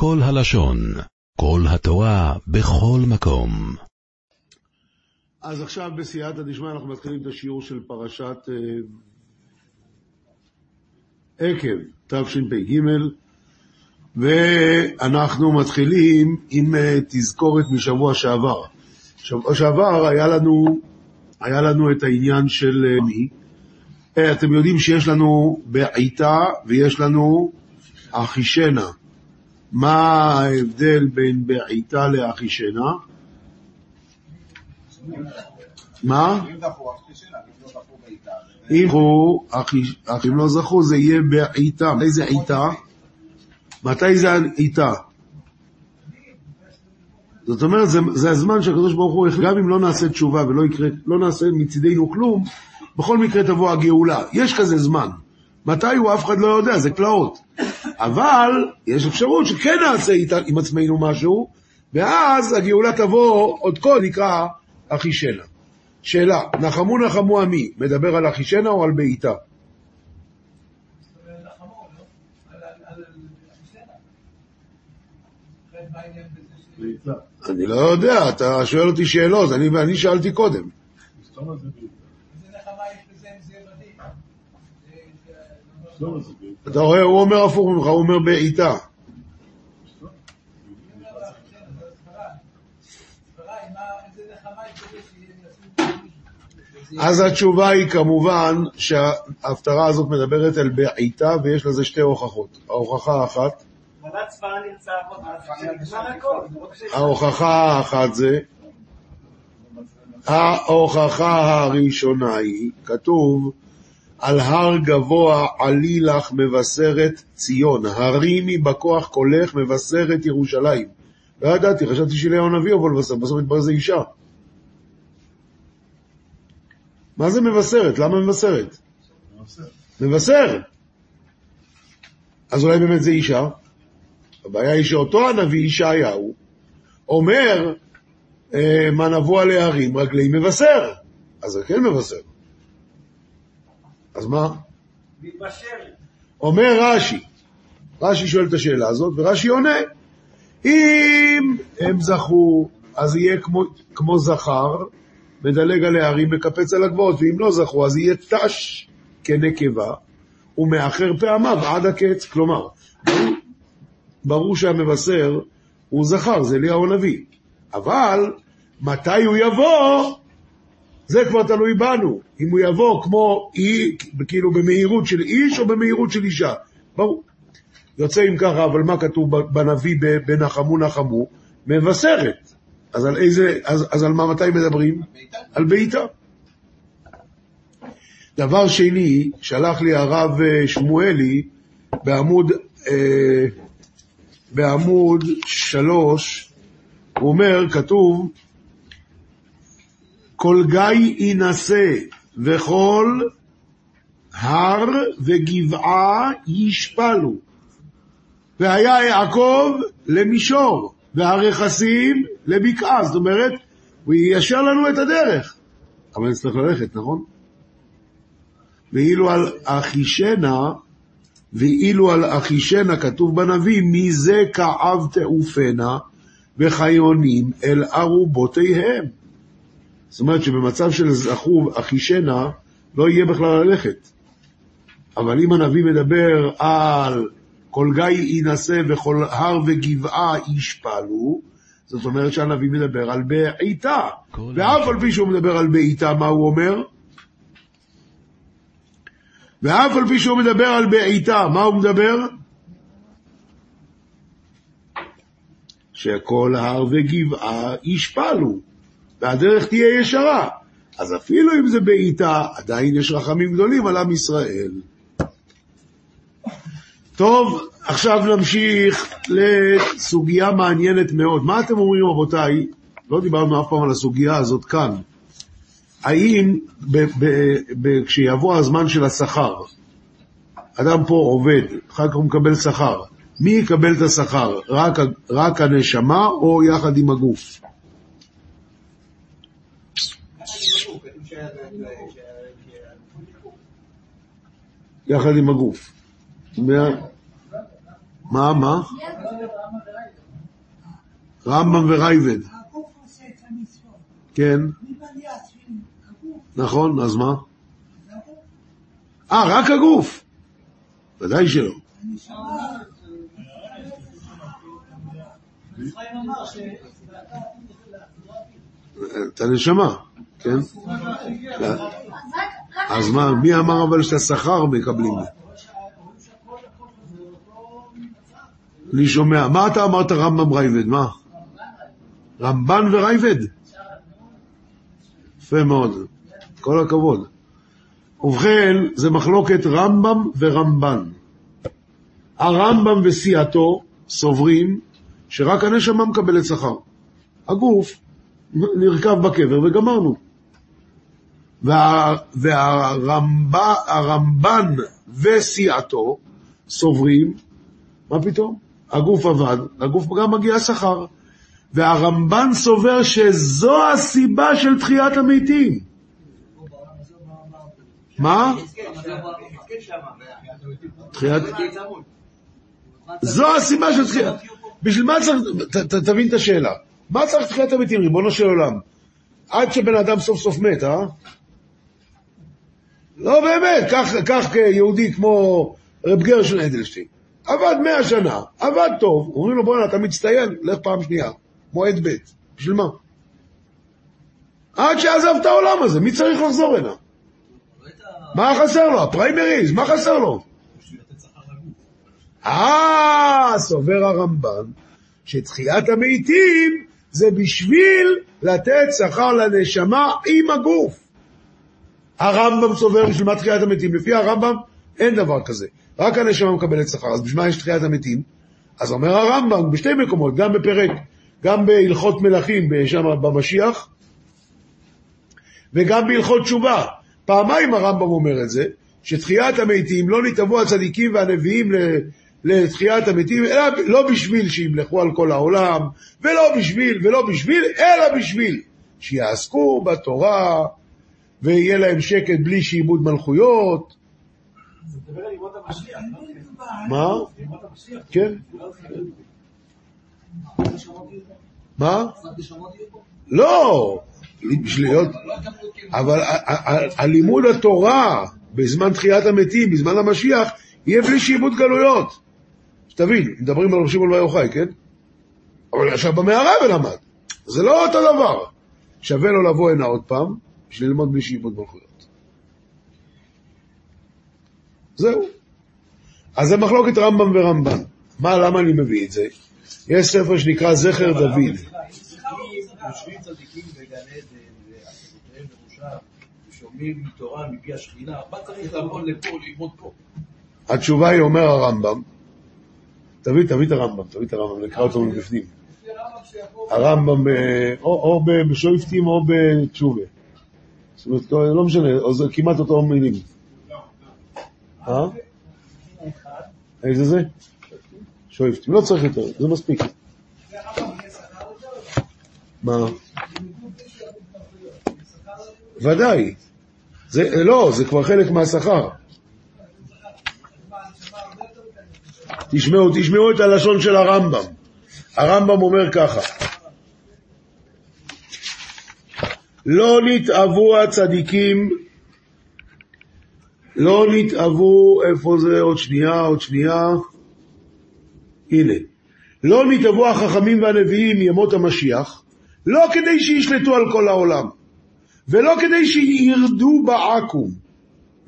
כל הלשון, כל התורה, בכל מקום. אז עכשיו בסייעתא דשמיא אנחנו מתחילים את השיעור של פרשת אה, עקב, תשפ"ג, ואנחנו מתחילים עם אה, תזכורת משבוע שעבר. שבוע שעבר היה לנו, היה לנו את העניין של אה, מי. אתם יודעים שיש לנו בעיטה ויש לנו אחישנה. מה ההבדל בין בעיטה לאחישנה? מה? אם הוא, אם לא זכו, זה יהיה בעיטה. איזה עיטה? מתי זה העיטה? זאת אומרת, זה, זה הזמן שהקדוש ברוך הוא, גם אם לא נעשה תשובה ולא יקרה, לא נעשה מצידנו כלום, בכל מקרה תבוא הגאולה. יש כזה זמן. מתי הוא, אף אחד לא יודע, זה קלעות. אבל יש אפשרות שכן נעשה עם עצמנו משהו, ואז הגאולה תבוא, עוד קודם נקרא אחישנה. שאלה, נחמו נחמו עמי, מדבר על אחישנה או על בעיטה? אני לא יודע, אתה שואל אותי שאלות, אני שאלתי קודם. אתה רואה, הוא אומר הפוך ממך, הוא אומר בעיטה. אז התשובה היא כמובן שההפטרה הזאת מדברת על בעיטה ויש לזה שתי הוכחות. ההוכחה האחת, ההוכחה האחת זה, ההוכחה הראשונה היא, כתוב על הר גבוה עלי לך מבשרת ציון, הרימי בכוח קולך מבשרת ירושלים. לא ידעתי, חשבתי שאליהו הנביא אבל בסוף, בסוף מתברר זה אישה. מה זה מבשרת? למה מבשרת? מבשר. אז אולי באמת זה אישה. הבעיה היא שאותו הנביא ישעיהו אומר, אה, מה נבוא על ההרים רגלי מבשר. אז זה כן מבשר. אז מה? מתבשרת. אומר רש"י, רש"י שואל את השאלה הזאת, ורש"י עונה, אם הם זכו, אז יהיה כמו, כמו זכר, מדלג על ההרים, מקפץ על הגבעות, ואם לא זכו, אז יהיה תש כנקבה, ומאחר פעמיו עד הקץ. כלומר, ברור שהמבשר הוא זכר, זה אליהו הנביא. אבל מתי הוא יבוא, זה כבר תלוי בנו. אם הוא יבוא כמו אי, כאילו במהירות של איש או במהירות של אישה. ברור. יוצא אם ככה, אבל מה כתוב בנביא בנחמו נחמו? מבשרת. אז על איזה, אז, אז על מה מתי מדברים? על בעיטה. דבר שני, שלח לי הרב אה, שמואלי בעמוד, אה, בעמוד שלוש, הוא אומר, כתוב, כל גיא יינשא וכל הר וגבעה ישפלו. והיה יעקב למישור, והרכסים לבקעה. זאת אומרת, הוא יישר לנו את הדרך. אבל נצטרך ללכת, נכון? ואילו על אחישנה, ואילו על אחישנה כתוב בנביא, מזה כאב תעופנה וחיונים אל ארובותיהם. זאת אומרת שבמצב של זכור אחישנה לא יהיה בכלל ללכת. אבל אם הנביא מדבר על כל גיא יינשא וכל הר וגבעה ישפלו, זאת אומרת שהנביא מדבר על בעיטה. ואף על פי שהוא מדבר על בעיטה, מה הוא אומר? ואף על פי שהוא מדבר על בעיטה, מה הוא מדבר? שכל הר וגבעה ישפלו. והדרך תהיה ישרה. אז אפילו אם זה בעיטה, עדיין יש רחמים גדולים על עם ישראל. טוב, עכשיו נמשיך לסוגיה מעניינת מאוד. מה אתם אומרים, רבותיי? לא דיברנו אף פעם על הסוגיה הזאת כאן. האם ב- ב- ב- כשיבוא הזמן של השכר, אדם פה עובד, אחר כך הוא מקבל שכר, מי יקבל את השכר? רק, רק הנשמה או יחד עם הגוף? יחד עם הגוף. מה, מה? רמב"ם ורייבד. כן. נכון, אז מה? אה, רק הגוף. ודאי שלא. את הנשמה, כן? אז מה, מי אמר אבל שאת השכר מקבלים? אני שומע. מה אתה אמרת רמב"ם רייבד? מה? רמב"ן ורייבד? יפה מאוד. כל הכבוד. ובכן, זה מחלוקת רמב"ם ורמב"ן. הרמב"ם וסיעתו סוברים שרק הנשמה מקבלת שכר. הגוף נרכב בקבר וגמרנו. וה, והרמב"ן וסיעתו סוברים, מה פתאום? הגוף עבד, לגוף גם מגיע שכר. והרמב"ן סובר שזו הסיבה של תחיית המתים. מה? תחיית... זו הסיבה של תחיית... בשביל מה צריך... תבין את השאלה. מה צריך תחיית המתים, ריבונו של עולם? עד שבן אדם סוף סוף מת, אה? לא באמת, קח כיהודי כמו רב גרשון אדלשטיין. עבד מאה שנה, עבד טוב, אומרים לו בוא'נה, אתה מצטיין, לך פעם שנייה, מועד ב', בשביל מה? עד שעזב את העולם הזה, מי צריך לחזור הנה? מה חסר לו? הפריימריז, מה חסר לו? אה, סובר הרמב"ן, שתחיית המתים זה בשביל לתת שכר לנשמה עם הגוף. הרמב"ם סובר בשביל מה תחיית המתים. לפי הרמב"ם אין דבר כזה. רק הנשמה מקבלת שכר, אז בשביל מה יש תחיית המתים? אז אומר הרמב"ם בשתי מקומות, גם בפרק, גם בהלכות מלכים שם במשיח, וגם בהלכות תשובה. פעמיים הרמב"ם אומר את זה, שתחיית המתים לא נתעבו הצדיקים והנביאים לתחיית המתים, אלא לא בשביל שימלכו על כל העולם, ולא בשביל, ולא בשביל, אלא בשביל שיעסקו בתורה, ויהיה להם שקט בלי שעיבוד מלכויות, מה? כן. מה? לא, בשביל להיות... אבל הלימוד התורה בזמן תחיית המתים, בזמן המשיח, יהיה בלי שעיבוד גלויות. שתבין, מדברים על רבי שמעון בר כן? אבל ישב במערה ולמד. זה לא אותו דבר. שווה לו לבוא הנה עוד פעם, בשביל ללמוד בלי שעיבוד מלכויות. זהו. אז זה מחלוקת רמב"ם ורמב"ן. מה, למה אני מביא את זה? יש ספר שנקרא זכר דוד. התשובה היא, אומר הרמב"ם, תביא, תביא את הרמב"ם, תביא את הרמב"ם, נקרא אותו מבפנים. הרמב"ם, אה, או בשויפטים או בתשובה. זאת אומרת, לא משנה, זה כמעט אותו מילים. אה? איזה זה? שויפטים. לא צריך יותר, זה מספיק. מה? ודאי. זה, לא, זה כבר חלק מהשכר. תשמעו, תשמעו את הלשון של הרמב"ם. הרמב"ם אומר ככה: לא נתאבו הצדיקים לא נתאבו, איפה זה? עוד שנייה, עוד שנייה. הנה. לא נתאבו החכמים והנביאים מימות המשיח, לא כדי שישלטו על כל העולם, ולא כדי שירדו בעכו"ם,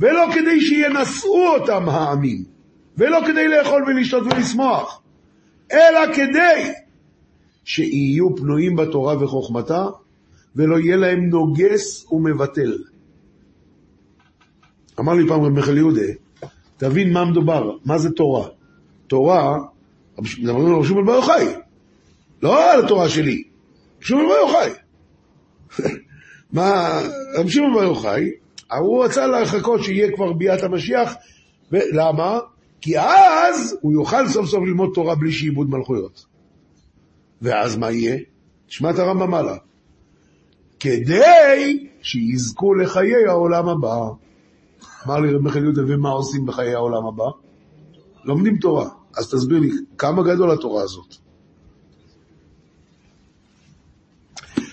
ולא כדי שינשאו אותם העמים, ולא כדי לאכול ולשתות ולשמוח, אלא כדי שיהיו פנויים בתורה וחוכמתה, ולא יהיה להם נוגס ומבטל. אמר לי פעם רב מיכאל יהודה, תבין מה מדובר, מה זה תורה. תורה, מדברים על רבי שמעון בר יוחאי, לא על התורה שלי, שמעון בר יוחאי. מה, רבי שמעון בר יוחאי, הוא רצה לחכות שיהיה כבר ביאת המשיח, למה? כי אז הוא יוכל סוף סוף ללמוד תורה בלי שעיבוד מלכויות. ואז מה יהיה? תשמע את הרמב"ם הלאה. כדי שיזכו לחיי העולם הבא. אמר לי רב מיכאל יהודה, ומה עושים בחיי העולם הבא? לומדים תורה. אז תסביר לי, כמה גדול התורה הזאת?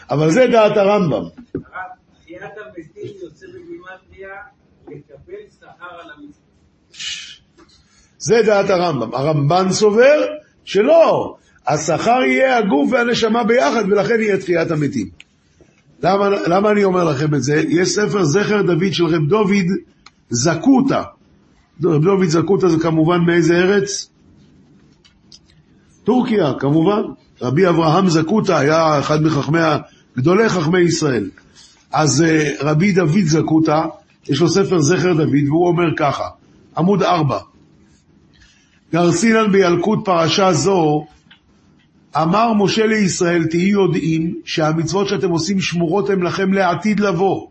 אבל זה דעת הרמב"ם. תחיית המתים יוצא בגימטריה לקבל שכר על המצוות. זה דעת הרמב"ם. הרמב"ן סובר שלא, השכר יהיה הגוף והנשמה ביחד, ולכן יהיה תחיית המתים. למה, למה אני אומר לכם את זה? יש ספר זכר דוד של רב דוד זקוטה. רב דוד זקוטה זה כמובן מאיזה ארץ? טורקיה, כמובן. רבי אברהם זקוטה היה אחד מחכמי, גדולי חכמי ישראל. אז אה, רבי דוד זקוטה, יש לו ספר זכר דוד, והוא אומר ככה, עמוד 4, גרסינן בילקוט פרשה זו, אמר משה לישראל, תהיו יודעים שהמצוות שאתם עושים שמורות הן לכם לעתיד לבוא,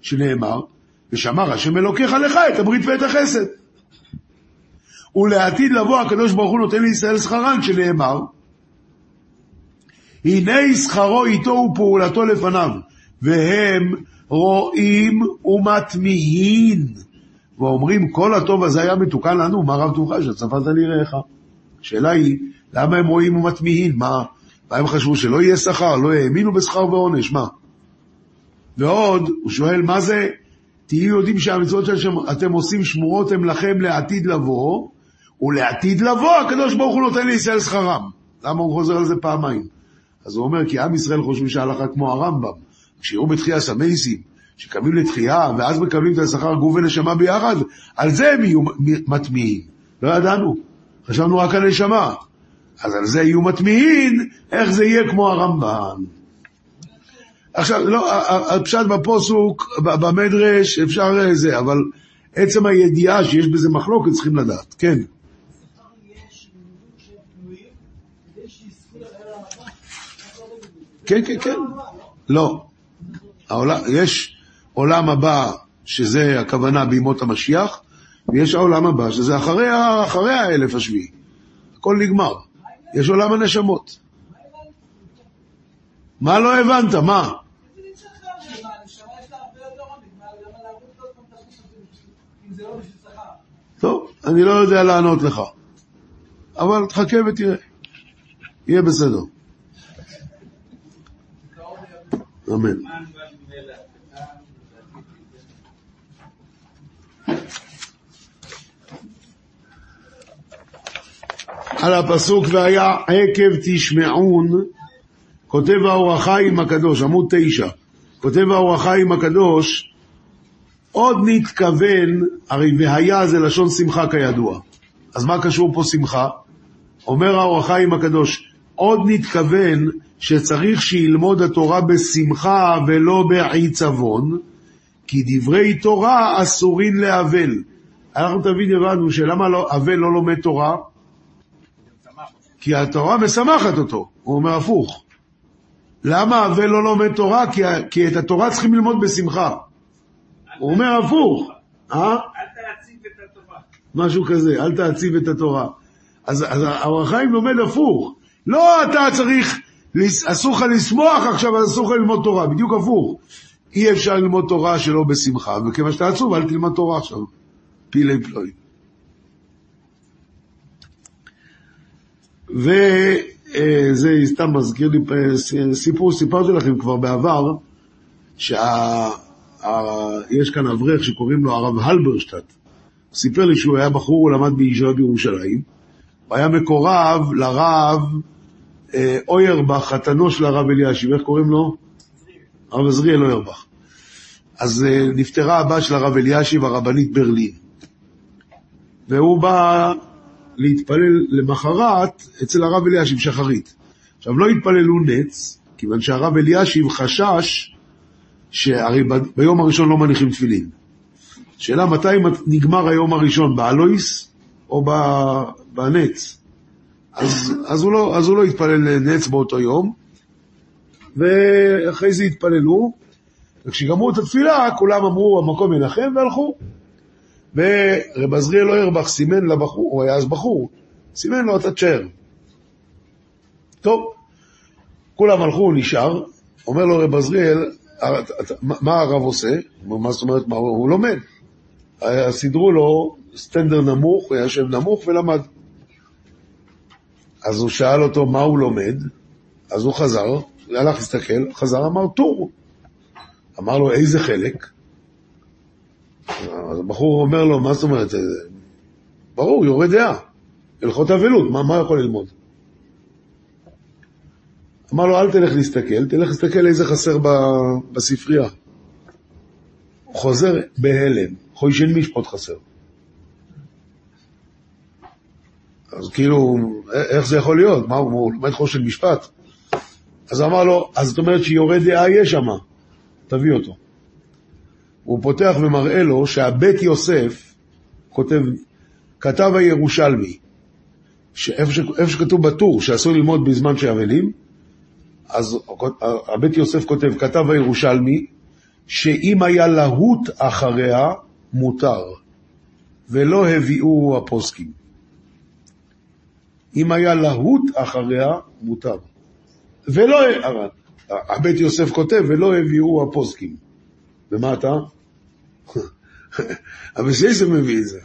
שנאמר, ושמר השם אלוקיך לך את הברית ואת החסד. ולעתיד לבוא הקדוש ברוך הוא נותן לישראל שכרן, שנאמר, הנה שכרו איתו ופעולתו לפניו, והם רואים ומטמיהין. ואומרים, כל הטוב הזה היה מתוקן לנו, מה רב טובך שצפת ליראיך? השאלה היא, למה הם רואים ומטמיהין? מה, מה הם חשבו, שלא יהיה שכר? לא האמינו בשכר ועונש, מה? ועוד, הוא שואל, מה זה, תהיו יודעים שהמצוות שאתם עושים שמורות הם לכם לעתיד לבוא, ולעתיד לבוא הקדוש ברוך הוא נותן לישראל שכרם. למה הוא חוזר על זה פעמיים? אז הוא אומר, כי עם ישראל חושבים שההלכה כמו הרמב"ם, כשיראו בתחייה סמייסים, שקמים לתחייה, ואז מקבלים את השכר גוף ונשמה ביחד, על זה הם יהיו מטמיעים. לא ידענו, חשבנו רק על נשמה. אז על זה יהיו מטמיעים, איך זה יהיה כמו הרמב"ם. עכשיו, לא, הפשט בפוסוק, במדרש, אפשר זה, אבל עצם הידיעה שיש בזה מחלוקת צריכים לדעת, כן. כן, כן, כן. לא. העולם, יש עולם הבא, שזה הכוונה בימות המשיח, ויש העולם הבא, שזה אחרי, אחרי האלף השביעי. הכל נגמר. יש עולם הנשמות. מה לא הבנת? מה? טוב, אני לא יודע לענות לך, אבל תחכה ותראה, יהיה בסדר. אמן. על הפסוק והיה עקב תשמעון, כותב האור החיים הקדוש, עמוד תשע, כותב האור החיים הקדוש, עוד נתכוון, הרי והיה זה לשון שמחה כידוע. אז מה קשור פה שמחה? אומר האור החיים הקדוש, עוד נתכוון שצריך שילמוד התורה בשמחה ולא בעיצבון, כי דברי תורה אסורין לאבל. אנחנו תמיד הבנו שלמה לא, אבל לא לומד תורה? כי התורה משמחת אותו, הוא אומר הפוך. למה אבל לא לומד תורה? כי, כי את התורה צריכים ללמוד בשמחה. הוא אומר הפוך. אה? אל תעציב את התורה. משהו כזה, אל תעציב את התורה. אז, אז האור החיים לומד הפוך. לא אתה צריך, אסור לך לשמוח עכשיו, אז אסור לך ללמוד תורה, בדיוק הפוך. אי אפשר ללמוד תורה שלא בשמחה, וכיוון שאתה עצוב, אל תלמד תורה עכשיו. פילי פלוי. וזה סתם מזכיר לי סיפור, סיפרתי לכם כבר בעבר, שיש כאן אברך שקוראים לו הרב הלברשטט. סיפר לי שהוא היה בחור, הוא למד בישיבה בירושלים, הוא היה מקורב לרב אה, אוירבך, חתנו של הרב אלישיב, איך קוראים לו? הרב עזריאל אוירבך. אז אה, נפטרה הבת של הרב אלישיב, הרבנית ברלין. והוא בא להתפלל למחרת אצל הרב אלישיב שחרית. עכשיו, לא התפללו נץ, כיוון שהרב אלישיב חשש שהרי ביום הראשון לא מניחים תפילין. שאלה מתי נגמר היום הראשון, באלויס או בנץ? אז, אז, הוא לא, אז הוא לא התפלל נץ באותו יום, ואחרי זה התפללו, וכשגמרו את התפילה, כולם אמרו, המקום ינחם, והלכו. ורב עזריאל אוירבך סימן לבחור, הוא היה אז בחור, סימן לו, אתה תשאר. טוב, כולם הלכו, הוא נשאר, אומר לו רב עזריאל, מה הרב עושה? מה זאת אומרת, מה, הוא לומד. סידרו לו סטנדר נמוך, הוא יושב נמוך ולמד. אז הוא שאל אותו מה הוא לומד, אז הוא חזר, הלך להסתכל, חזר, אמר טור. אמר לו, איזה חלק? אז הבחור אומר לו, מה זאת אומרת? ברור, יורד דעה. הלכות אבלות, מה, מה יכול ללמוד? אמר לו, אל תלך להסתכל, תלך להסתכל איזה חסר בספרייה. הוא חוזר בהלם, חוישן משפט חסר. אז כאילו, איך זה יכול להיות? מה, הוא לומד חושן משפט? אז אמר לו, אז זאת אומרת שיורד דעה יש שם, תביא אותו. הוא פותח ומראה לו שהבית יוסף כותב, כתב הירושלמי, שאיפה שכתוב בטור שאסור ללמוד בזמן שאבלים, אז הבית יוסף כותב, כתב הירושלמי, שאם היה להוט אחריה, מותר, ולא הביאו הפוסקים. אם היה להוט אחריה, מותר. ולא, הבית יוסף כותב, ולא הביאו הפוסקים. ומה אתה? אבשייסם מביא את זה.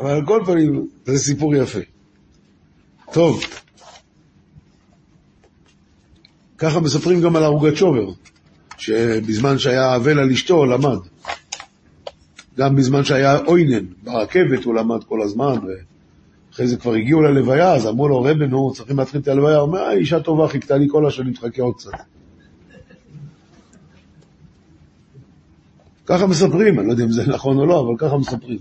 אבל על כל פנים, זה סיפור יפה. טוב, ככה מספרים גם על ארוגצ'ובר, שבזמן שהיה אבל על אשתו למד. גם בזמן שהיה אוינן, ברכבת הוא למד כל הזמן, ואחרי זה כבר הגיעו ללוויה, אז אמרו לו, רבן, נו, צריכים להתחיל את הלוויה, הוא אומר, אה, אישה טובה, חיכתה לי כל השנים, תחכה עוד קצת. ככה מספרים, אני לא יודע אם זה נכון או לא, אבל ככה מספרים.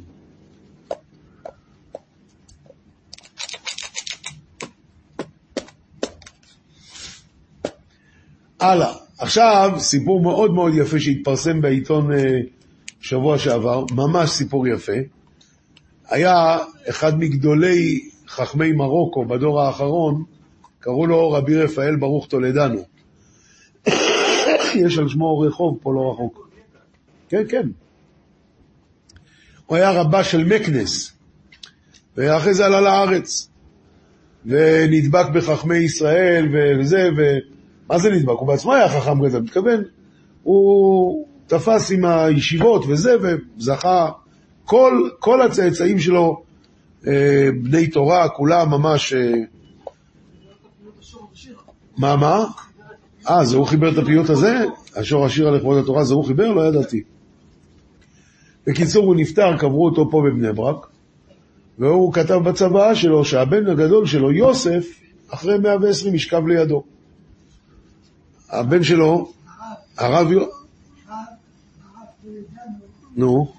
הלאה. עכשיו, סיפור מאוד מאוד יפה שהתפרסם בעיתון אה, שבוע שעבר, ממש סיפור יפה. היה אחד מגדולי חכמי מרוקו בדור האחרון, קראו לו רבי רפאל ברוך טולדנו. יש על שמו רחוב פה לא רחוק. כן, כן. הוא היה רבה של מקנס, ואחרי זה עלה לארץ, ונדבק בחכמי ישראל וזה, ומה זה נדבק? הוא בעצמו היה חכם גדול, מתכוון, הוא תפס עם הישיבות וזה, וזכה, כל, כל הצאצאים שלו, אה, בני תורה, כולם ממש... אה, מה, מה? אה, זה הוא חיבר את הפיוט הזה? השור השיר על לכבוד התורה, זה הוא חיבר? לא ידעתי. בקיצור, הוא נפטר, קברו אותו פה בבני ברק, והוא כתב בצוואה שלו שהבן הגדול שלו, יוסף, אחרי 120 ישכב לידו. הבן שלו, הרב... נו.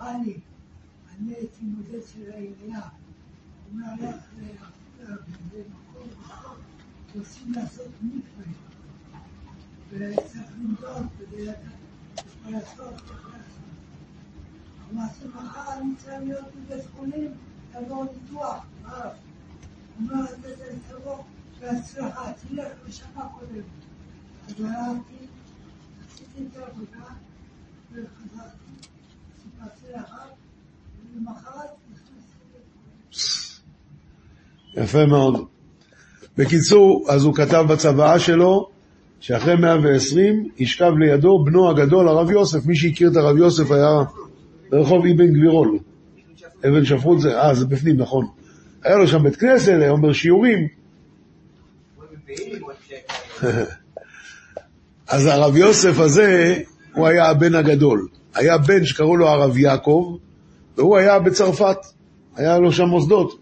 אני הייתי מודד של העירייה, הוא אומר לך, במקום רוצים לעשות מקווה, וצריך למדוד כדי לעשות יפה מאוד. בקיצור, אז הוא כתב בצוואה שלו, שאחרי 120 ישכב לידו בנו הגדול, הרב יוסף. מי שהכיר את הרב יוסף היה ברחוב אבן גבירול. אבן שפרות זה, אה, זה בפנים, נכון. היה לו שם בית כנסת, היה אומר שיעורים. אז הרב יוסף הזה, הוא היה הבן הגדול. היה בן שקראו לו הרב יעקב, והוא היה בצרפת. היה לו שם מוסדות.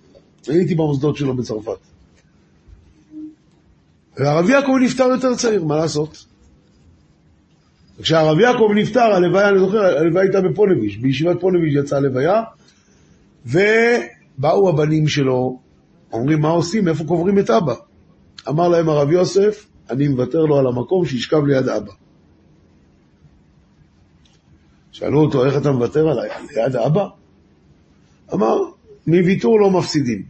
הייתי במוסדות שלו בצרפת. והרב יעקב נפטר יותר צעיר, מה לעשות? כשהרב יעקב נפטר, הלוויה, אני זוכר, הלוויה הייתה בפונביש, בישיבת פונביש יצאה הלוויה, ובאו הבנים שלו, אומרים, מה עושים? איפה קוברים את אבא? אמר להם הרב יוסף, אני מוותר לו על המקום שישכב ליד אבא. שאלו אותו, איך אתה מוותר עליי? ליד אבא? אמר, מוויתור לא מפסידים.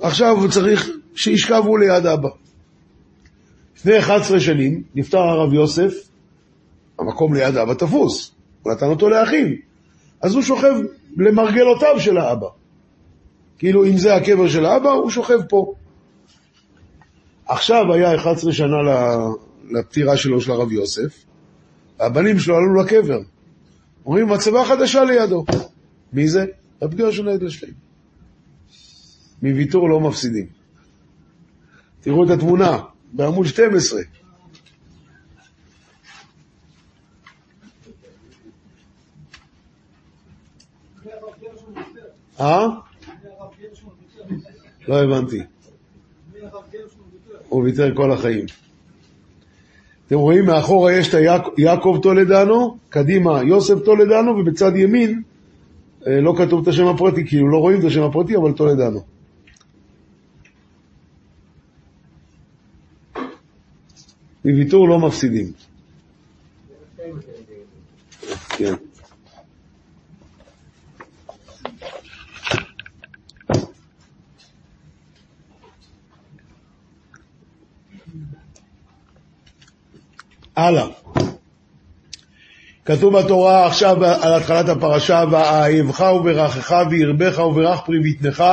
עכשיו הוא צריך שישכבו ליד אבא. לפני 11 שנים נפטר הרב יוסף, המקום ליד אבא תפוס, הוא נתן אותו לאחיו. אז הוא שוכב למרגלותיו של האבא. כאילו אם זה הקבר של האבא, הוא שוכב פה. עכשיו היה 11 שנה לפטירה שלו של הרב יוסף, והבנים שלו עלו לקבר. אומרים, מצבה חדשה לידו. מי זה? רב גרשון אדלשטיין. מוויתור לא מפסידים. תראו את התמונה, בעמוד 12. אה? לא הבנתי. הוא ויתר כל החיים. אתם רואים, מאחורה יש את יעקב טולדנו, קדימה יוסף טולדנו, ובצד ימין אה, לא כתוב את השם הפרטי, כאילו לא רואים את השם הפרטי, אבל טולדנו. מוויתור לא מפסידים. כן. הלאה. כתוב בתורה עכשיו על התחלת הפרשה, ואהבך וברכך וירבך וברך פרי בטנך.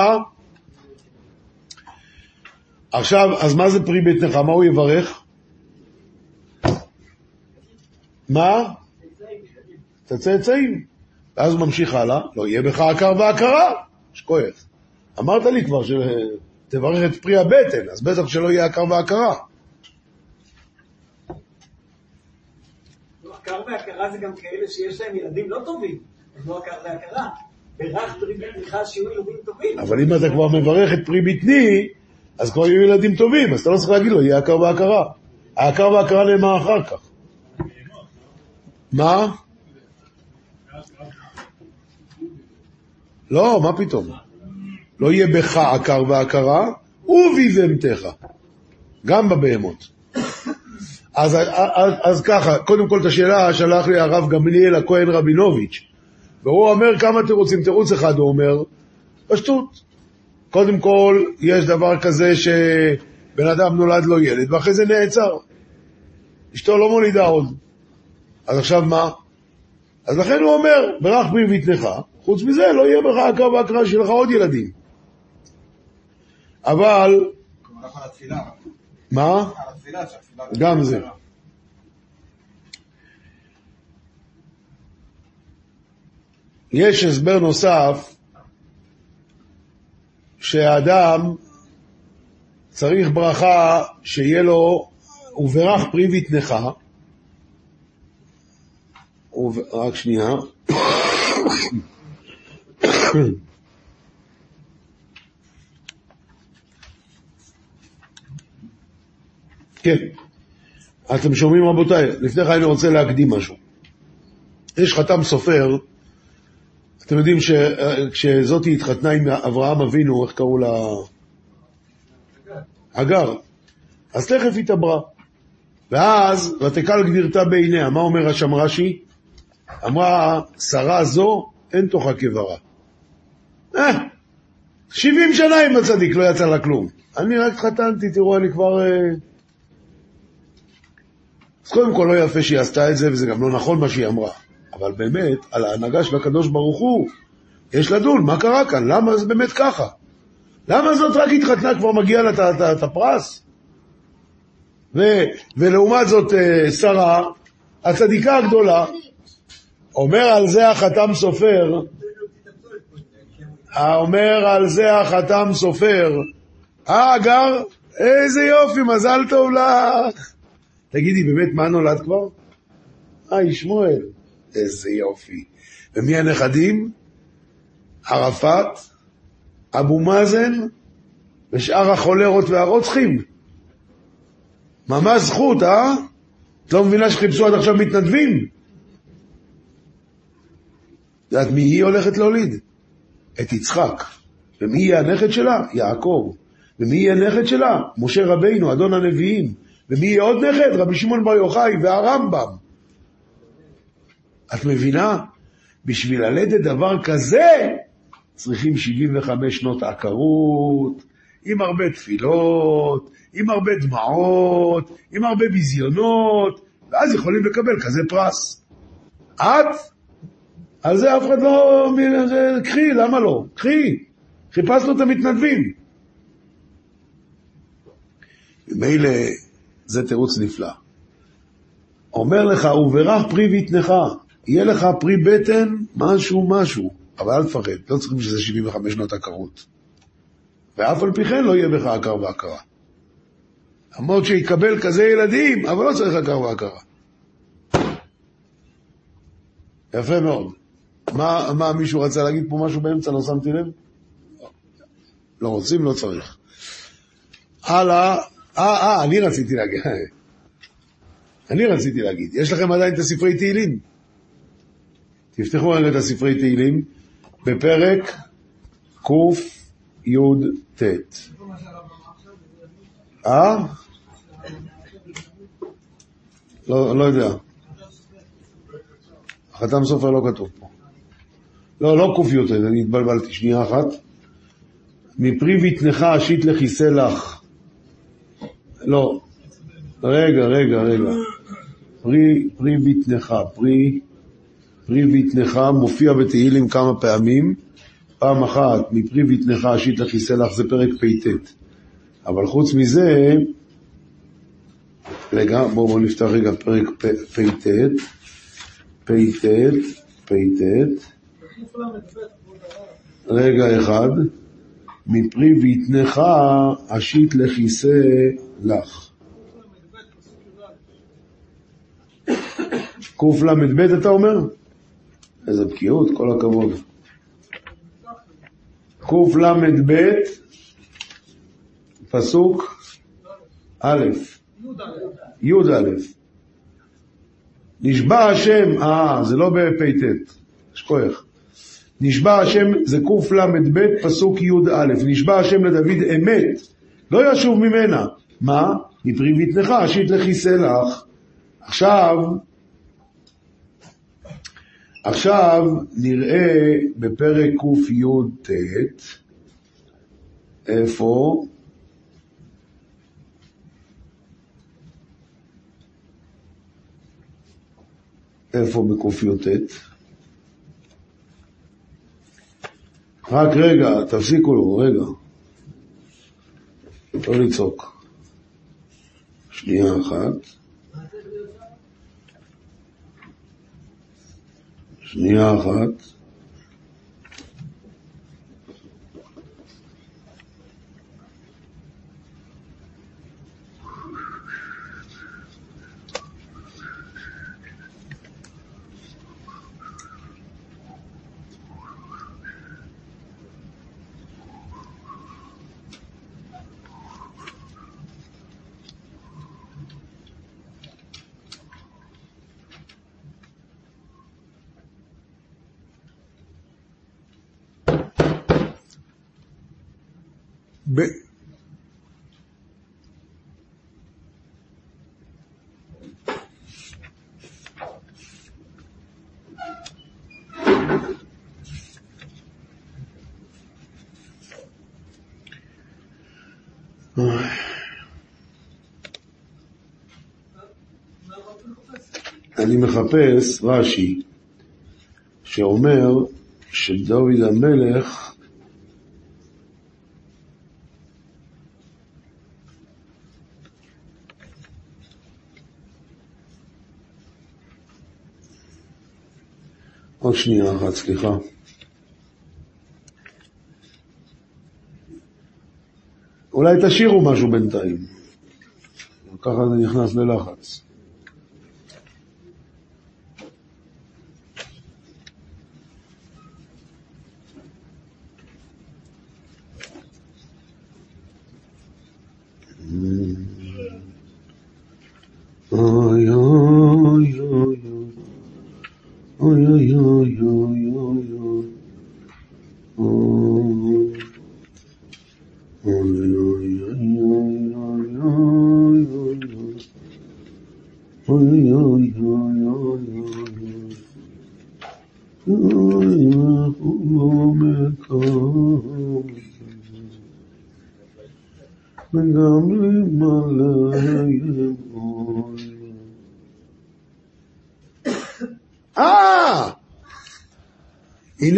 עכשיו, אז מה זה פרי בטנך? מה הוא יברך? מה? את הצאצאים. ואז הוא ממשיך הלאה, לא יהיה בך עקר והכרה. שכוח. אמרת לי כבר שתברך את פרי הבטן, אז בטח שלא יהיה עקר והכרה. עקר והכרה זה גם כאלה שיש להם ילדים לא טובים, אז לא עקר והכרה. ברך פרי בטנך שיהיו ילדים טובים. אבל אם אתה כבר מברך את פרי בטני, אז כבר יהיו ילדים טובים, אז אתה לא צריך להגיד לו, יהיה עקר והכרה. העקר והכרה נאמר אחר כך. מה? לא, מה פתאום? לא יהיה בך עקר והכרה, וביבמתך. גם בבהמות. אז, אז, אז ככה, קודם כל את השאלה שלח לי הרב גמליאל הכהן רבינוביץ', והוא אומר כמה תירוצים, תירוץ אחד הוא אומר, פשטות. קודם כל, יש דבר כזה שבן אדם נולד לו ילד, ואחרי זה נעצר. אשתו לא מולידה עוד. אז עכשיו מה? אז לכן הוא אומר, ברך בי ובטנך, חוץ מזה לא יהיה בך עקר והקרא שיהיה לך עוד ילדים. אבל... מה? גם זה. יש הסבר נוסף שהאדם צריך ברכה שיהיה לו, וברך פרי בטנך, רק שנייה. כן. אתם שומעים רבותיי? לפני כן אני רוצה להקדים משהו. יש חתם סופר, אתם יודעים שכשזאתי התחתנה עם אברהם אבינו, איך קראו לה? הגר. אז תכף התעברה. ואז ותקל גדירתה בעיניה. מה אומר השם רש"י? אמרה, שרה זו אין תוכה כברה. אה, 70 שנה עם הצדיק, לא יצא לה כלום. אני רק חתנתי, תראו, אני כבר... אה... אז קודם כל לא יפה שהיא עשתה את זה, וזה גם לא נכון מה שהיא אמרה. אבל באמת, על ההנהגה של הקדוש ברוך הוא, יש לדון, מה קרה כאן? למה זה באמת ככה? למה זאת רק התחתנה, כבר מגיע לה את הפרס? ו, ולעומת זאת, אה, שרה, הצדיקה הגדולה, אומר על זה החתם סופר, אומר על זה החתם סופר, אה, גר, איזה יופי, מזל טוב לך. תגידי, באמת, מה נולד כבר? אה, ישמואל, איזה יופי. ומי הנכדים? ערפאת, אבו מאזן ושאר החולרות והרוצחים. ממש זכות, אה? את לא מבינה שחיפשו עד עכשיו מתנדבים? יודעת מי היא הולכת להוליד? את יצחק. ומי יהיה הנכד שלה? יעקב. ומי יהיה הנכד שלה? משה רבינו, אדון הנביאים. ומי יהיה עוד נכד? רבי שמעון בר יוחאי והרמב"ם. את מבינה? בשביל ללדת דבר כזה צריכים 75 שנות עקרות, עם הרבה תפילות, עם הרבה דמעות, עם הרבה ביזיונות, ואז יכולים לקבל כזה פרס. את על זה אף אחד לא... קחי, למה לא? קחי. חיפשנו את המתנדבים. ממילא זה תירוץ נפלא. אומר לך, וברך פרי בטנך, יהיה לך פרי בטן, משהו משהו, אבל אל תפחד, לא צריכים שזה 75 שנות עקרות. ואף על פי כן לא יהיה בך עקר והכרה. למרות שיקבל כזה ילדים, אבל לא צריך עקר והכרה. יפה מאוד. מה, מה מישהו רצה להגיד פה משהו באמצע, לא שמתי לב? לא רוצים, לא צריך. הלאה, אה, אה, אני רציתי להגיד. אני רציתי להגיד. יש לכם עדיין את הספרי תהילים? תפתחו רגע את הספרי תהילים בפרק קי"ט. אה? לא, לא יודע. החתם סופר לא כתוב פה. לא, לא קי"ט, אני התבלבלתי, שנייה אחת. מפרי בטנך אשית לכיסא לך. לא. רגע, רגע, רגע. פרי, פרי בטנך, פרי, פרי בטנך מופיע בתהילים כמה פעמים. פעם אחת, מפרי בטנך אשית לכיסא לך, זה פרק פט. אבל חוץ מזה, רגע, בואו בוא נפתח רגע פרק פט, פט, פט, רגע אחד, מפרי בטנך אשית לכיסא לך. קל"ב אתה אומר? איזה בקיאות, כל הכבוד. קל"ב, פסוק א', י"א. נשבע השם, אה, זה לא בפ"ט, שכוח. נשבע השם, זה קל"ב, פסוק י"א. נשבע השם לדוד אמת, לא ישוב ממנה. מה? מפרי בטנך אשית לכיסא לך. עכשיו, עכשיו נראה בפרק קי"ט, איפה? איפה בקי"ט? רק רגע, תפסיקו לו, רגע. לא לצעוק. שנייה אחת. שנייה אחת. ב... אני מחפש רש"י שאומר שדוד המלך עוד שנייה אחת, סליחה. אולי תשאירו משהו בינתיים. ככה זה נכנס ללחץ. אוי אוי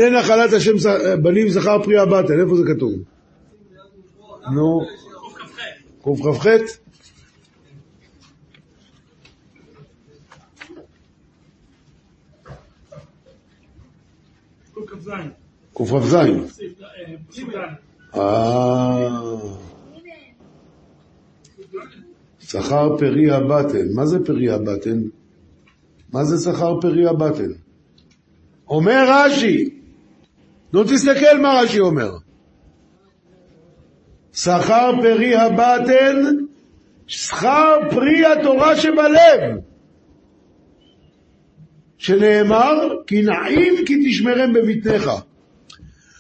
הנה נחלת השם בנים זכר פרי הבטן, איפה זה כתוב? נו, קכ"ח? קכ"ז. אה... שכר פרי הבטן. מה זה פרי הבטן? מה זה שכר פרי הבטן? אומר רש"י, נו תסתכל מה רש"י אומר. שכר פרי הבטן, שכר פרי התורה שבלב. שנאמר, כי נעים כי תשמרם בבטניך.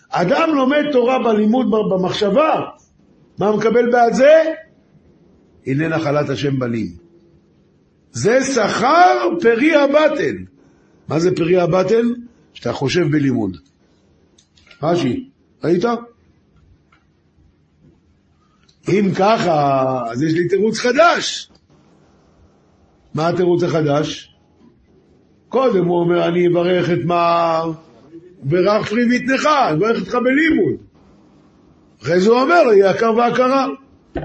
אדם לומד תורה בלימוד, במחשבה, מה מקבל בעד זה? הנה נחלת השם בנים. זה שכר פרי הבטן. מה זה פרי הבטן? שאתה חושב בלימוד. רש"י, ראית? אם ככה, אז יש לי תירוץ חדש. מה התירוץ החדש? קודם הוא אומר, אני אברך את מה... ברך פרי ויתנך, אני אברך אותך בלימוד. אחרי זה הוא אומר יהיה הכר והכרה.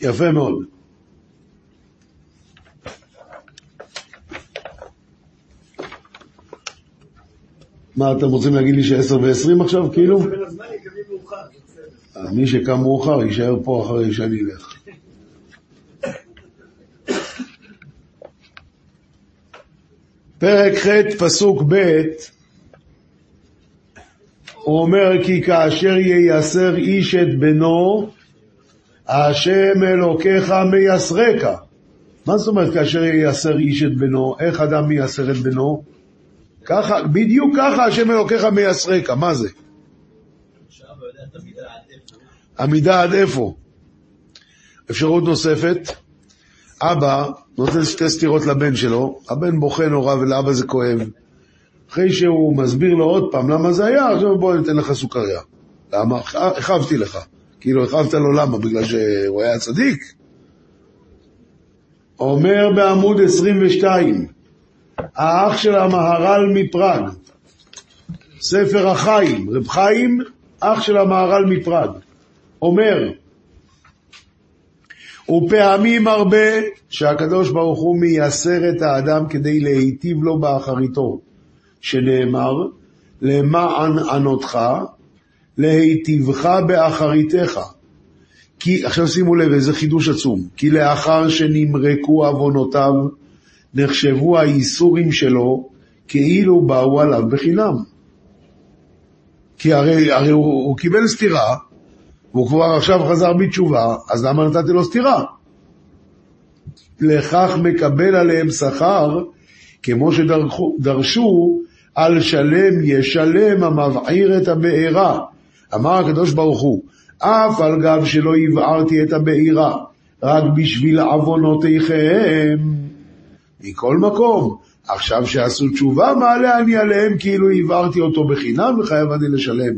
יפה מאוד. מה, אתם רוצים להגיד לי שעשר ועשרים עכשיו, כאילו? אה, מי שקם מאוחר יישאר פה אחרי שאני אלך. פרק ח' פסוק ב' הוא אומר כי כאשר ייסר איש את בנו, השם אלוקיך מייסרך. מה זאת אומרת כאשר ייסר איש את בנו? איך אדם מייסר את בנו? ככה, בדיוק ככה השם אלוקיך מייסרך, מה זה? עמידה עד איפה? אפשרות נוספת, אבא נותן שתי סטירות לבן שלו, הבן בוכה נורא ולאבא זה כואב. אחרי שהוא מסביר לו עוד פעם למה זה היה, עכשיו בוא ניתן לך סוכריה. למה? הכאבתי לך. כאילו, הכאבת לו למה? בגלל שהוא היה צדיק? אומר בעמוד 22, האח של המהר"ל מפראג, ספר החיים, רב חיים, אח של המהר"ל מפראג, אומר, ופעמים הרבה שהקדוש ברוך הוא מייסר את האדם כדי להיטיב לו באחריתו, שנאמר, למען ענותך, להיטיבך באחריתך. כי, עכשיו שימו לב, איזה חידוש עצום, כי לאחר שנמרקו עוונותיו, נחשבו האיסורים שלו כאילו באו עליו בחינם. כי הרי, הרי הוא, הוא קיבל סתירה, והוא כבר עכשיו חזר בתשובה, אז למה נתתי לו סתירה? לכך מקבל עליהם שכר, כמו שדרשו, על שלם ישלם המבעיר את הבעירה. אמר הקדוש ברוך הוא, אף על גב שלא הבערתי את הבעירה, רק בשביל עוונותיכם. מכל מקום, עכשיו שעשו תשובה, מעלה אני עליהם כאילו הבערתי אותו בחינם וחייב אני לשלם.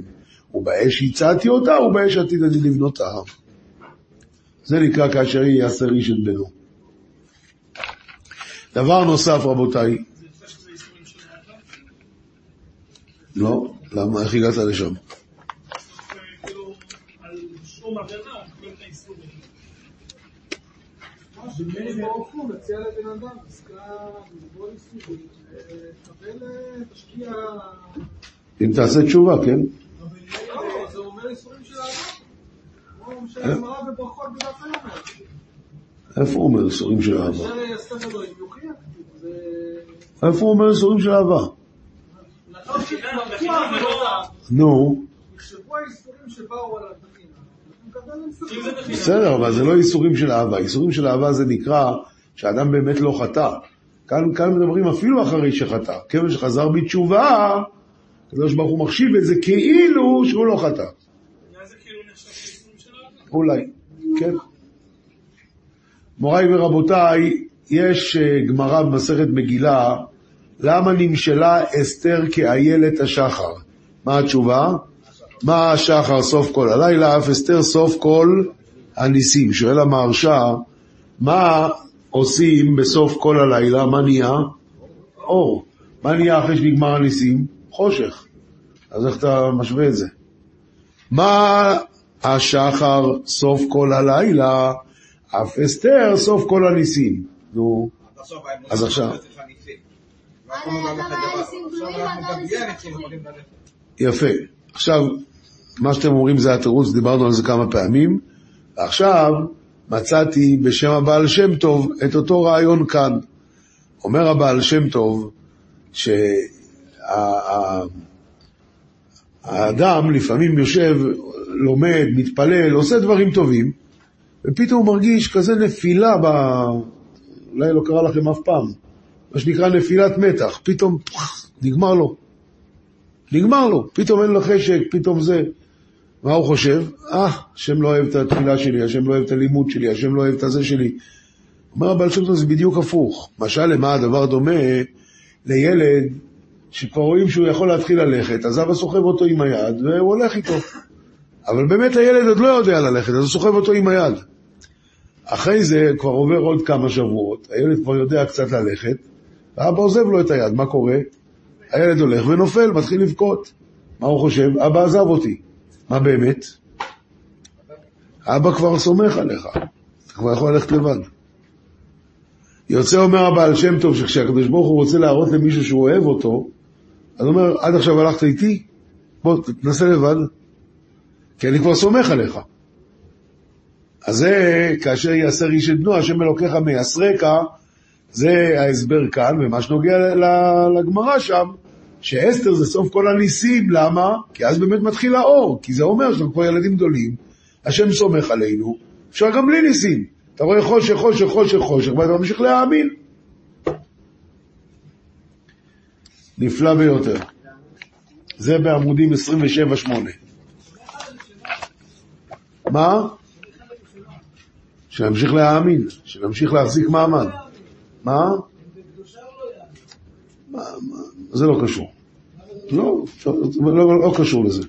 ובאש הצעתי אותה, ובאש עתיד אני לבנותה. זה נקרא כאשר יעשר איש את בנו. דבר נוסף, רבותיי. לא, למה? איך הגעת לשם? אם תעשה תשובה, כן? איפה הוא אומר איסורים של אהבה? איפה הוא אומר איסורים של אהבה? נו. בסדר, אבל זה לא איסורים של אהבה. איסורים של אהבה זה נקרא שאדם באמת לא חטא. כאן, כאן מדברים אפילו אחרי שחטא. כיוון שחזר בתשובה, הקדוש ברוך הוא מחשיב את זה כאילו שהוא לא חטא. אולי, כן. מוריי ורבותיי, יש אה, גמרא במסכת מגילה, למה נמשלה אסתר כאיילת השחר? מה התשובה? מה השחר סוף כל הלילה, אף אסתר סוף כל הניסים. שואל המהרש"א, מה עושים בסוף כל הלילה? מה נהיה? אור. מה נהיה אחרי שנגמר הניסים? חושך. אז איך אתה משווה את זה? מה השחר סוף כל הלילה, אף אסתר סוף כל הניסים. נו, אז עכשיו... יפה. עכשיו, מה שאתם אומרים זה התירוץ, דיברנו על זה כמה פעמים. עכשיו מצאתי בשם הבעל שם טוב את אותו רעיון כאן. אומר הבעל שם טוב שהאדם לפעמים יושב, לומד, מתפלל, עושה דברים טובים, ופתאום הוא מרגיש כזה נפילה, ב... אולי לא קרה לכם אף פעם, מה שנקרא נפילת מתח, פתאום נגמר לו. נגמר לו, פתאום אין לו חשק, פתאום זה. מה הוא חושב? אה, השם לא אוהב את התפילה שלי, השם לא אוהב את הלימוד שלי, השם לא אוהב את הזה שלי. אומר הבעל שם טוב, זה בדיוק הפוך. משל למה הדבר דומה לילד שכבר רואים שהוא יכול להתחיל ללכת, אז אבא סוחב אותו עם היד והוא הולך איתו. אבל באמת הילד עוד לא יודע ללכת, אז הוא סוחב אותו עם היד. אחרי זה כבר עובר עוד כמה שבועות, הילד כבר יודע קצת ללכת, ואבא עוזב לו את היד, מה קורה? הילד הולך ונופל, מתחיל לבכות. מה הוא חושב? אבא עזב אותי. מה באמת? אבא כבר סומך עליך, אתה כבר יכול ללכת לבד. יוצא אומר הבעל שם טוב שכשהקדוש ברוך הוא רוצה להראות למישהו שהוא אוהב אותו, אז הוא אומר, עד עכשיו הלכת איתי? בוא, תנסה לבד, כי אני כבר סומך עליך. אז זה, כאשר יעשר איש את בנו, השם אלוקיך מייסרק, זה ההסבר כאן, ומה שנוגע לגמרא שם, שאסתר זה סוף כל הניסים, למה? כי אז באמת מתחיל האור, כי זה אומר שאנחנו כבר ילדים גדולים, השם סומך עלינו, אפשר גם בלי ניסים. אתה רואה חושך, חושך, חושך, חושך, ואתה ממשיך להאמין. נפלא ביותר. זה בעמודים 27-8. מה? שנמשיך להאמין, שנמשיך להחזיק מעמד. מה? זה לא קשור. לא, לא, לא, קשור לזה.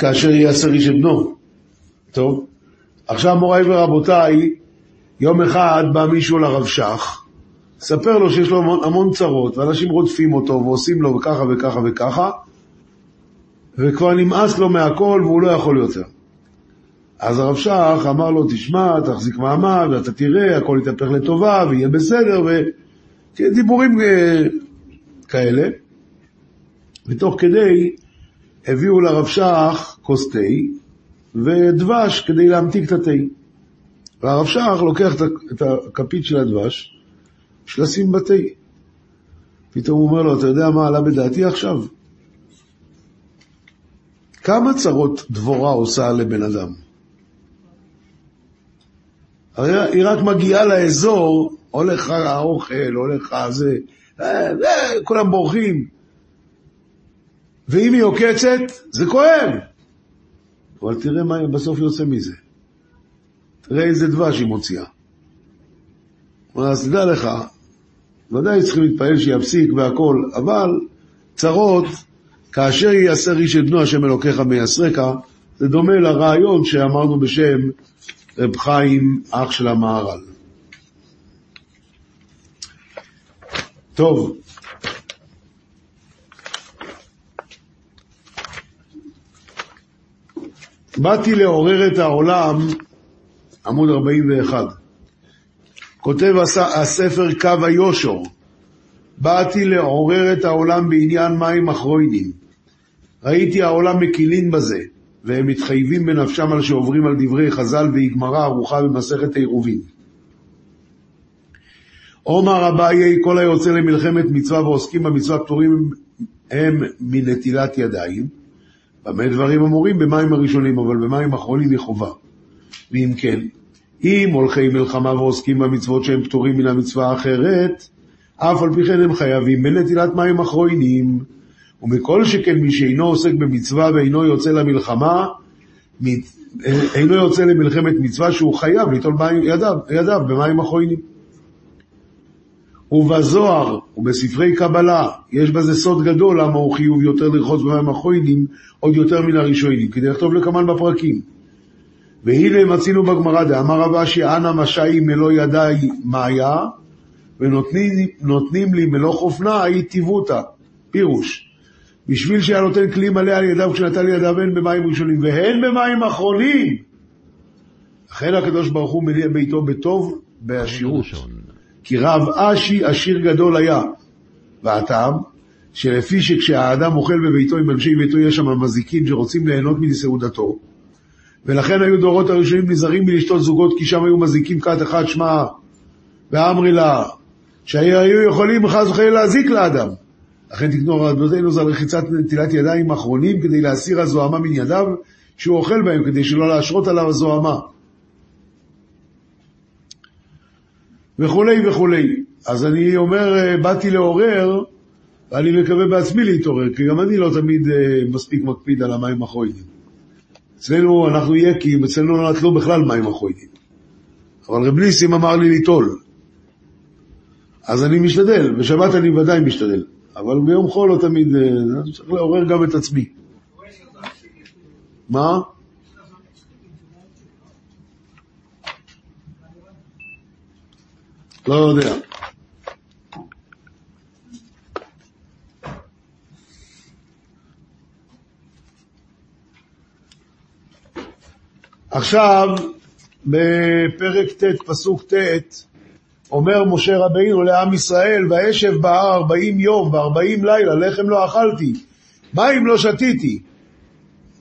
כאשר יעשר איש את בנו. טוב, עכשיו מוריי ורבותיי, יום אחד בא מישהו לרב שך, ספר לו שיש לו המון, המון צרות, ואנשים רודפים אותו ועושים לו וככה וככה וככה, וכבר נמאס לו מהכל והוא לא יכול יותר. אז הרב שך אמר לו, תשמע, תחזיק מעמד, ואתה תראה, הכל יתהפך לטובה, ויהיה בסדר, ודיבורים אה, כאלה. ותוך כדי הביאו לרב שך כוס תה ודבש כדי להמתיק את התה. והרב שך לוקח את הכפית של הדבש, יש לשים בתה. פתאום הוא אומר לו, אתה יודע מה עלה בדעתי עכשיו? כמה צרות דבורה עושה לבן אדם? הרי היא רק מגיעה לאזור, הולך האוכל, הולך זה, אה, אה, כולם בורחים. ואם היא עוקצת, זה כואב. אבל תראה מה בסוף יוצא מזה. תראה איזה דבש היא מוציאה. אז תדע לך, ודאי צריכים להתפעל שיפסיק והכל, אבל צרות, כאשר ייסר איש את בנו השם אלוקיך מייסרק, זה דומה לרעיון שאמרנו בשם רב חיים, אח של המהר"ל. טוב, באתי לעורר את העולם, עמוד 41. כותב הספר קו היושור, באתי לעורר את העולם בעניין מים אחרוינים. ראיתי העולם מקילין בזה, והם מתחייבים בנפשם על שעוברים על דברי חז"ל והגמרא ארוחה במסכת עירובין. עומר אביי, כל היוצא למלחמת מצווה ועוסקים במצווה פטורים הם מנטילת ידיים. במה דברים אמורים? במים הראשונים, אבל במים אחרונים היא חובה. ואם כן, אם הולכי מלחמה ועוסקים במצוות שהם פטורים מן המצווה האחרת, אף על פי כן הם חייבים בנטילת מים אחרונים. ומכל שכן מי שאינו עוסק במצווה ואינו יוצא למלחמה, אינו יוצא למלחמת מצווה שהוא חייב ליטול ידיו, ידיו במים אחרונים. ובזוהר ובספרי קבלה יש בזה סוד גדול למה הוא חיוב יותר לרחוץ במים אחרונים עוד יותר מן הראשונים, כדי לכתוב לקמן בפרקים. והנה מצינו בגמרא דאמר רב אשי אנא משאי מלוא ידיי מאיה ונותנים לי מלוא חופנה טיבותא. פירוש, בשביל שהיה נותן כלי מלא על ידיו כשנתן לידיו הן במים ראשונים והן במים אחרונים. לכן הקדוש ברוך הוא מניע ביתו בטוב בעשירות. כי רב אשי עשיר גדול היה. והטעם, שלפי שכשהאדם אוכל בביתו עם אנשי ביתו יש שם מזיקים שרוצים ליהנות מסעודתו, ולכן היו דורות הראשונים נזהרים מלשתות זוגות כי שם היו מזיקים כת אחד שמע ואמרי לה, שהיו יכולים חס וחלילה להזיק לאדם. לכן תקנו רבותינו זה על רחיצת נטילת ידיים אחרונים כדי להסיר הזוהמה מן ידיו שהוא אוכל בהם, כדי שלא להשרות עליו הזוהמה. וכולי וכולי. אז אני אומר, באתי לעורר, ואני מקווה בעצמי להתעורר, כי גם אני לא תמיד אה, מספיק מקפיד על המים הכרוינים. אצלנו אנחנו יקים, אצלנו לא נטלו בכלל מים הכרוינים. אבל רב ניסים אמר לי ליטול. אז אני משתדל, בשבת אני ודאי משתדל. אבל ביום חול לא תמיד, אה, צריך לעורר גם את עצמי. מה? לא יודע. עכשיו, בפרק ט', פסוק ט', אומר משה רבינו לעם ישראל, ואשב בהר ארבעים יום וארבעים לילה, לחם לא אכלתי, מים לא שתיתי.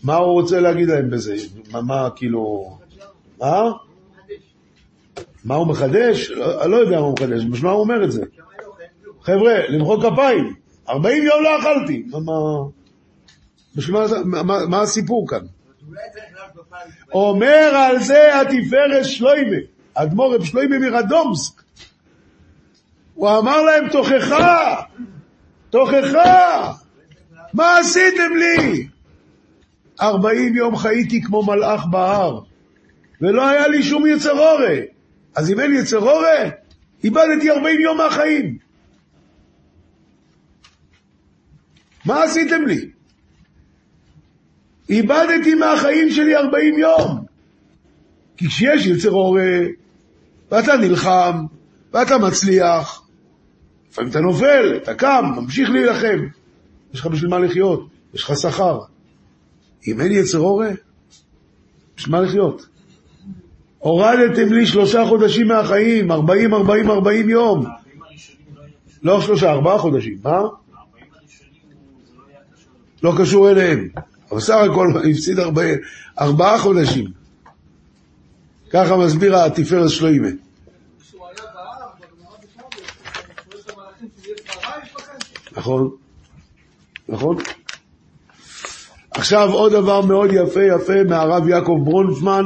מה הוא רוצה להגיד להם בזה? מה, מה כאילו... מה? מה הוא מחדש? לא, לא יודע מה הוא מחדש, בשביל מה הוא אומר את זה? חבר'ה, למחוא כפיים, ארבעים יום לא אכלתי. מה, מה, מה הסיפור כאן? אומר על זה התפארת שלוימה, אדמו"ר רב שלוימה מרדומסק. הוא אמר להם, תוכחה, תוכחה, מה עשיתם לי? ארבעים יום חייתי כמו מלאך בהר, ולא היה לי שום יצר אורה. אז אם אין יצר אורה, איבדתי ארבעים יום מהחיים. מה עשיתם לי? איבדתי מהחיים שלי ארבעים יום. כי כשיש יצר אורה, ואתה נלחם, ואתה מצליח, לפעמים אתה נופל, אתה קם, ממשיך להילחם. יש לך בשביל מה לחיות, יש לך שכר. אם אין יצר אורה, בשביל מה לחיות? הורדתם לי שלושה חודשים מהחיים, ארבעים, ארבעים, ארבעים יום. לא שלושה, ארבעה חודשים, מה? לא קשור אליהם. אבל סך הכל הפסיד ארבעה חודשים. ככה מסביר התפארת שלוימה. נכון, נכון. עכשיו עוד דבר מאוד יפה יפה מהרב יעקב ברונפמן,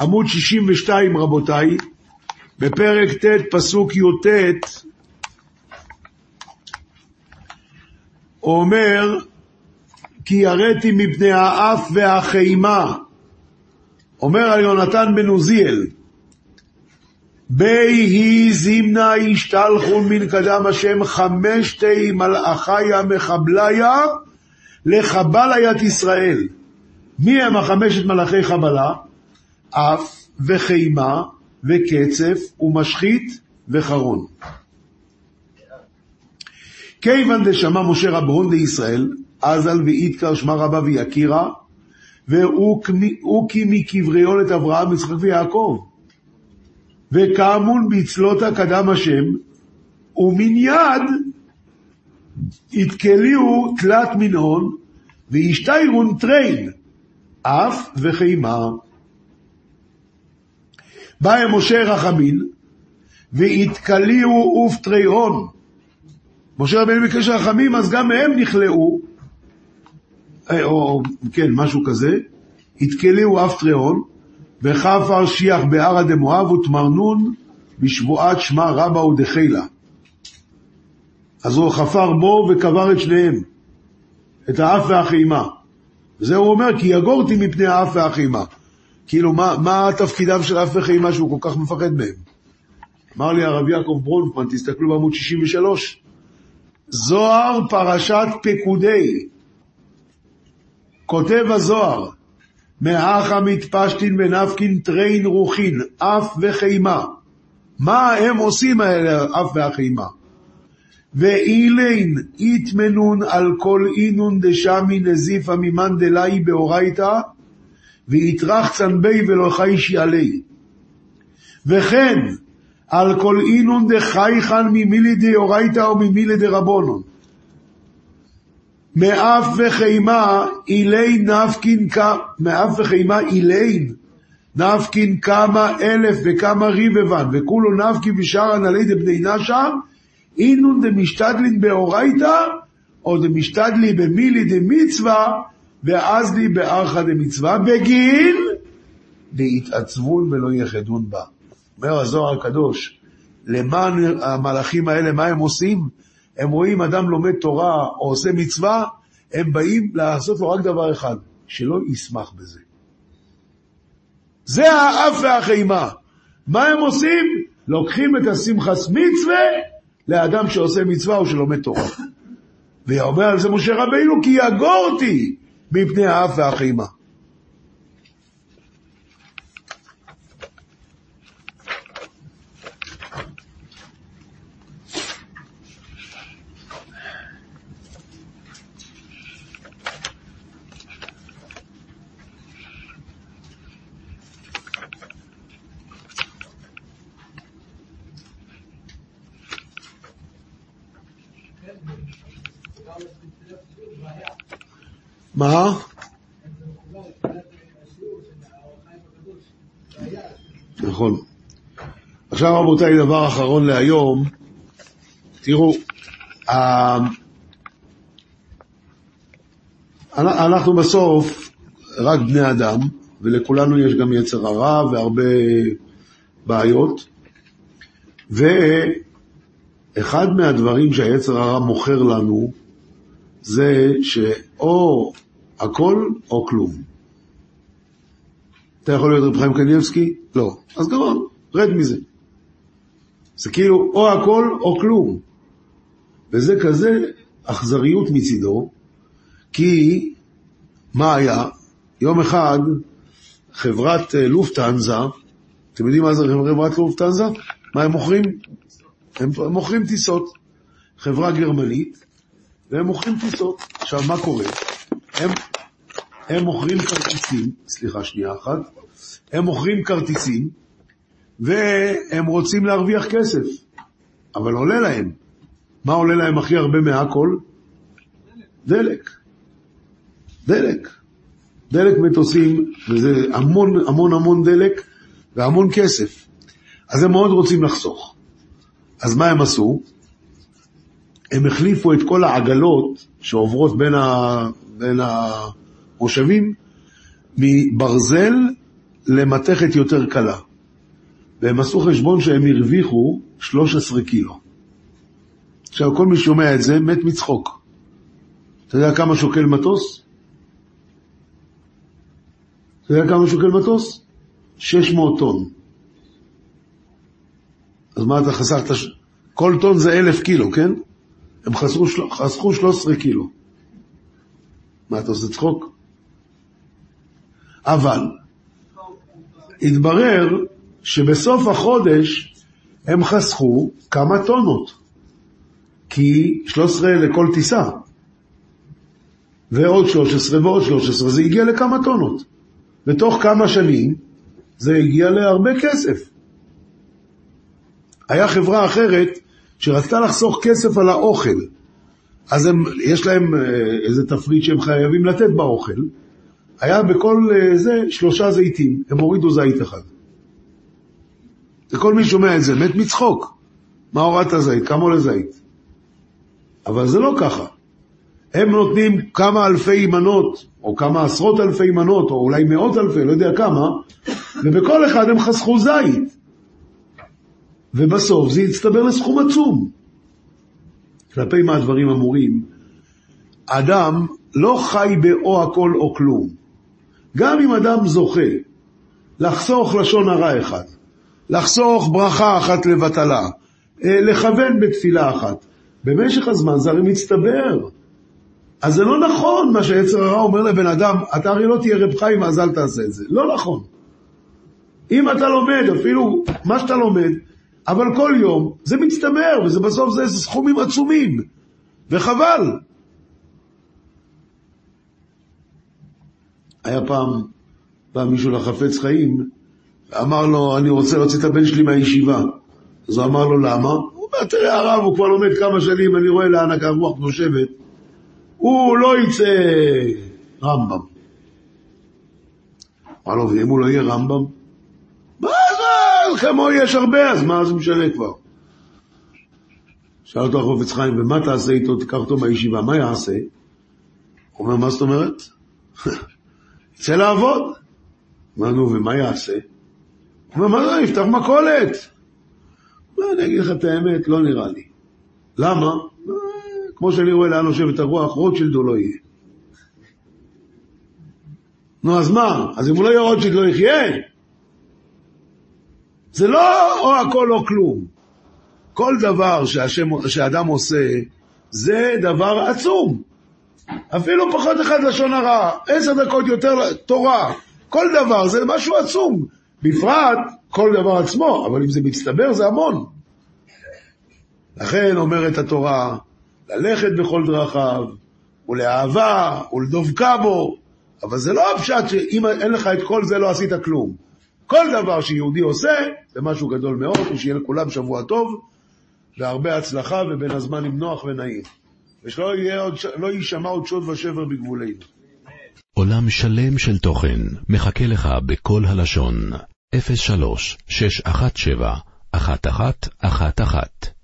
עמוד 62 רבותיי, בפרק ט' פסוק י"ט, הוא אומר, כי יראתי מפני האף והחימה, אומר על יונתן בן עוזיאל, בי היא זימנה השתלחון מן קדם השם חמשתי מלאכיה מחבליה לחבליית ישראל. מי הם החמשת מלאכי חבלה? אף וחימה וקצף ומשחית וחרון. כיוון דשמע משה רבון לישראל, אזל ואיתקר שמע רבה ויקירה, והוא מקבריון את אברהם, יצחק ויעקב. וכאמון בצלותה קדם השם, ומניד יתקליהו תלת מנעון, וישתיירון טריין, אף וחימה. בעא משה רחמין, ואתכליאו אוף תריהון. משה רבינו ביקש רחמים, אז גם מהם נכלאו, או כן, משהו כזה, אתכליאו אוף תריהון, וחפר שיח בארעא דמואב וטמרינון בשבועת שמא רבא ודחילא. אז הוא חפר בו וקבר את שניהם, את האף והחמה. וזה הוא אומר, כי יגורתי מפני האף והחמה. כאילו, מה, מה תפקידם של האף וחימה שהוא כל כך מפחד מהם? אמר לי הרב יעקב ברונפמן, תסתכלו בעמוד 63, זוהר פרשת פקודי. כותב הזוהר, מאחה מתפשטין ונפקין טריין רוחין, אף וחימה. מה הם עושים האלה, אף והחימה? ואילין איתמנון על כל אינון דשמי נזיפא ממאן דלאי באורייתא, ויטרח צנבי ולא חיישי עלי. וכן, על כל אינון דחייכן ממילי דאורייתא או ממילי דרבונון. מאף וחימה אילי נפקין, מאף וחימה אילין נפקין כמה אלף וכמה ריבבן, וכולו נפקין ושארן עלי דבני נשר, אינון דמשתדלין באורייתא, או דמשתדלי במילי דמצווה, ואז לי בארכה דמצווה, בגין להתעצבון ולא יחדון בה. אומר הזוהר הקדוש, למען המלאכים האלה, מה הם עושים? הם רואים אדם לומד תורה או עושה מצווה, הם באים לעשות לו רק דבר אחד, שלא ישמח בזה. זה האף והחימה. מה הם עושים? לוקחים את השמחס מצווה לאדם שעושה מצווה או שלומד תורה. ואומר על זה משה רבינו, כי יגור אותי מפני האף והחימה. מה? נכון. עכשיו רבותיי, דבר אחרון להיום, תראו, אנחנו בסוף רק בני אדם, ולכולנו יש גם יצר הרע והרבה בעיות, ואחד מהדברים שהיצר הרע מוכר לנו זה שאו הכל או כלום. אתה יכול להיות רב חיים קניבסקי? לא. אז גמרנו, רד מזה. זה כאילו או הכל או כלום. וזה כזה אכזריות מצידו, כי מה היה? יום אחד חברת אה, לופטנזה, אתם יודעים מה זה חברת לופטנזה? מה הם מוכרים? הם מוכרים טיסות. חברה גרמנית, והם מוכרים טיסות. עכשיו, מה קורה? הם, הם מוכרים כרטיסים, סליחה שנייה אחת, הם מוכרים כרטיסים, והם רוצים להרוויח כסף, אבל עולה להם. מה עולה להם הכי הרבה מהכל? דלק. דלק. דלק מטוסים, וזה המון המון המון דלק והמון כסף. אז הם מאוד רוצים לחסוך. אז מה הם עשו? הם החליפו את כל העגלות שעוברות בין, ה, בין המושבים מברזל למתכת יותר קלה. והם עשו חשבון שהם הרוויחו 13 קילו. עכשיו, כל מי שומע את זה מת מצחוק. אתה יודע כמה שוקל מטוס? אתה יודע כמה שוקל מטוס? 600 טון. אז מה אתה חסכת? כל טון זה אלף קילו, כן? הם חסכו, חסכו 13 קילו. מה, אתה עושה צחוק? אבל התברר שבסוף החודש הם חסכו כמה טונות, כי 13 לכל טיסה, ועוד 13 ועוד 13, זה הגיע לכמה טונות. בתוך כמה שנים זה הגיע להרבה כסף. היה חברה אחרת שרצתה לחסוך כסף על האוכל, אז הם, יש להם אה, איזה תפריט שהם חייבים לתת באוכל, היה בכל אה, זה שלושה זיתים, הם הורידו זית אחד. וכל מי שומע את זה מת מצחוק. מה הורדת זית? כמה עולה זית? אבל זה לא ככה. הם נותנים כמה אלפי מנות, או כמה עשרות אלפי מנות, או אולי מאות אלפי, לא יודע כמה, ובכל אחד הם חסכו זית. ובסוף זה יצטבר לסכום עצום. כלפי מה הדברים אמורים? אדם לא חי באו הכל או כלום. גם אם אדם זוכה לחסוך לשון הרע אחד, לחסוך ברכה אחת לבטלה, אה, לכוון בתפילה אחת, במשך הזמן זה הרי מצטבר. אז זה לא נכון מה שיצר הרע אומר לבן אדם, אתה הרי לא תהיה רב חיים אז אל תעשה את זה. לא נכון. אם אתה לומד, אפילו מה שאתה לומד, אבל כל יום זה מצטבר, וזה בסוף זה סכומים עצומים, וחבל. היה פעם, בא מישהו לחפץ חיים, אמר לו, אני רוצה להוציא את הבן שלי מהישיבה. אז הוא אמר לו, למה? הוא אומר, תראה הרב, הוא כבר לומד כמה שנים, אני רואה לאן הרוח נושבת. הוא לא יצא רמב"ם. אמר לו, ואם הוא לא יהיה רמב"ם? מה זה, כמו יש הרבה, אז מה זה משנה כבר? שאל אותו החופץ חיים, ומה תעשה איתו? תיקח אותו מהישיבה, מה יעשה? הוא אומר, מה זאת אומרת? יצא לעבוד. אמר, נו, ומה יעשה? הוא אומר, מה זה, יפתח מכולת. אני אגיד לך את האמת, לא נראה לי. למה? כמו שאני רואה לאן נושבת הרוח, רוטשילד הוא לא יהיה. נו, אז מה? אז אם הוא לא יהיה רוטשילד לא יחיה? זה לא או הכל או כלום. כל דבר שהשם, שאדם עושה, זה דבר עצום. אפילו פחות אחד לשון הרע, עשר דקות יותר תורה. כל דבר זה משהו עצום. בפרט כל דבר עצמו, אבל אם זה מצטבר זה המון. לכן אומרת התורה, ללכת בכל דרכיו, ולאהבה, ולדבקה בו, אבל זה לא הפשט שאם אין לך את כל זה לא עשית כלום. כל דבר שיהודי עושה, זה משהו גדול מאוד, ושיהיה לכולם שבוע טוב, והרבה הצלחה, ובין הזמנים נוח ונעים. ושלא עוד, לא יישמע עוד שוד ושבר בגבולנו. עולם שלם של תוכן מחכה לך בכל הלשון, 03 617 1111